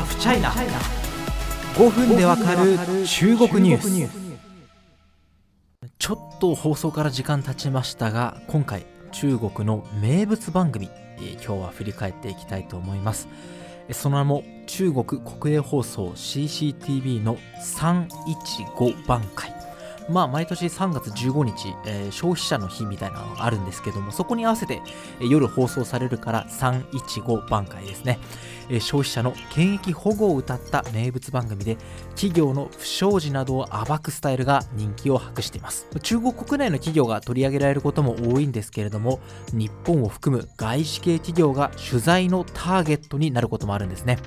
ハフチャイナ5分でわかる中国ニュース。ちょっと放送から時間経ちましたが今回中国の名物番組、え今日は振り返っていきたいと思います。その名も中国国営放送 CCTV の315番会まあ、毎年3月15日、えー、消費者の日みたいなのがあるんですけども、そこに合わせて、え、夜放送されるから315番会ですね、え、消費者の権益保護を謳った名物番組で、企業の不祥事などを暴くスタイルが人気を博しています。中国国内の企業が取り上げられることも多いんですけれども、日本を含む外資系企業が取材のターゲットになることもあるんですね。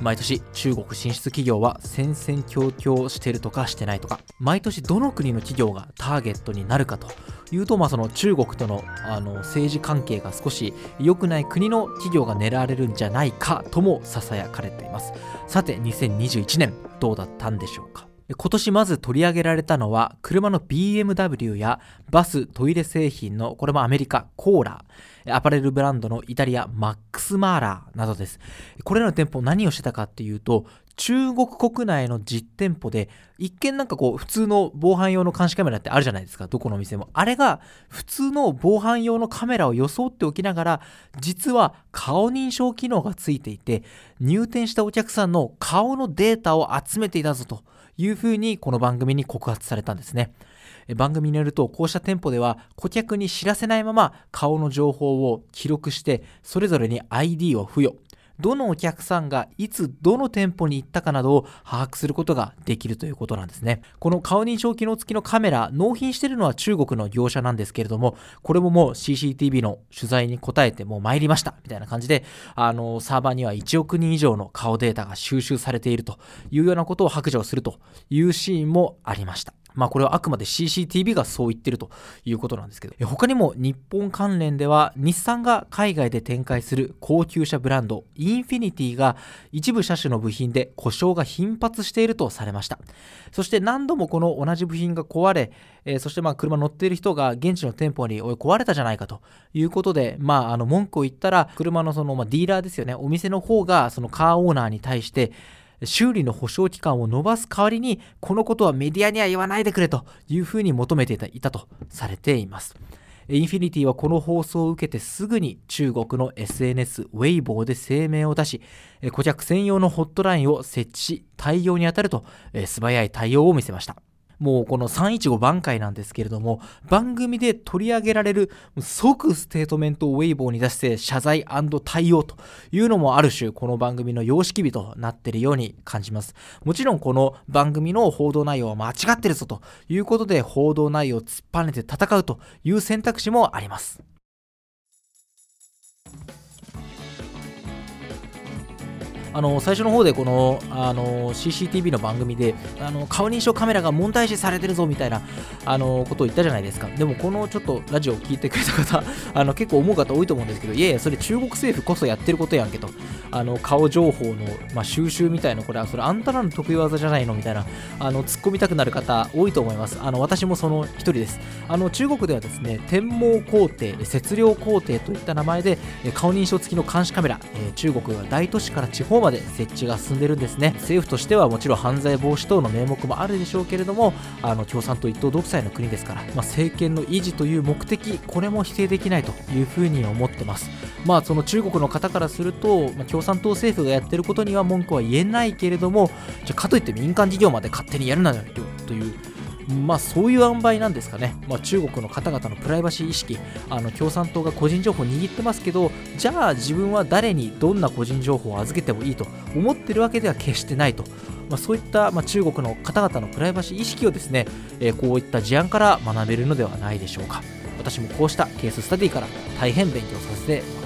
毎年中国進出企業は戦々恐々してるとかしてないとか毎年どの国の企業がターゲットになるかというと、まあ、その中国とのあの政治関係が少し良くない国の企業が狙われるんじゃないかともささやかれています。さて2021年どうだったんでしょうか？今年まず取り上げられたのは車の BMW やバス、トイレ製品のこれもアメリカ、コーラ、アパレルブランドのイタリア、マックスマーラーなどです。これらの店舗何をしてたかっていうと、中国国内の実店舗で一見なんかこう普通の防犯用の監視カメラってあるじゃないですかどこの店もあれが普通の防犯用のカメラを装っておきながら実は顔認証機能がついていて入店したお客さんの顔のデータを集めていたぞというふうにこの番組に告発されたんですね。番組によるとこうした店舗では顧客に知らせないまま顔の情報を記録してそれぞれに ID を付与どのお客さんがいつどの店舗に行ったかなどを把握することができるということなんですね。この顔認証機能付きのカメラ、納品しているのは中国の業者なんですけれども、これももう CCTV の取材に答えてもう参りましたみたいな感じで、あの、サーバーには1億人以上の顔データが収集されているというようなことを白状するというシーンもありました。まあこれはあくまで CCTV がそう言ってるということなんですけど、他にも日本関連では日産が海外で展開する高級車ブランドインフィニティが一部車種の部品で故障が頻発しているとされました。そして何度もこの同じ部品が壊れ、えー、そしてまあ車乗っている人が現地の店舗に壊れたじゃないかということで、まああの文句を言ったら車のそのまあディーラーですよね、お店の方がそのカーオーナーに対して修理の保証期間を延ばす代わりにこのことはメディアには言わないでくれというふうに求めていたとされています。インフィニティはこの放送を受けてすぐに中国の SNS ウェイボーで声明を出し顧客専用のホットラインを設置し対応に当たると素早い対応を見せました。もうこの315晩会なんですけれども、番組で取り上げられる即ステートメントをウェイボーに出して謝罪対応というのもある種この番組の様式美となっているように感じます。もちろんこの番組の報道内容は間違ってるぞということで報道内容を突っぱねて戦うという選択肢もあります。あの最初の方でこのあの CCTV の番組であの顔認証カメラが問題視されてるぞみたいなあのことを言ったじゃないですか。でもこのちょっとラジオを聞いてくれた方 あの結構思う方多いと思うんですけどいやいやそれ中国政府こそやってることやんけと。あの顔情報の、まあ、収集みたいなこれはそれあんたらの得意技じゃないのみたいなあの突っ込みたくなる方多いと思います。あの私もその一人です。あの中国ではですね天網工程節量工程といった名前で顔認証付きの監視カメラ、え中国は大都市から地方まで設置が進んでるんですね。政府としてはもちろん犯罪防止等の名目もあるでしょうけれどもあの共産党一党独裁の国ですから、まあ、政権の維持という目的これも否定できないというふうに思ってます。まあその中国の方からすると、まあ、共産党政府がやってることには文句は言えないけれどもじゃかといって民間事業まで勝手にやるなよというまあそういう塩梅なんですかね、まあ、中国の方々のプライバシー意識。あの共産党が個人情報を握ってますけどじゃあ自分は誰にどんな個人情報を預けてもいいと思ってるわけでは決してないと、まあ、そういった、ま、中国の方々のプライバシー意識をですね、えー、こういった事案から学べるのではないでしょうか。私もこうしたケーススタディから大変勉強させてもらいました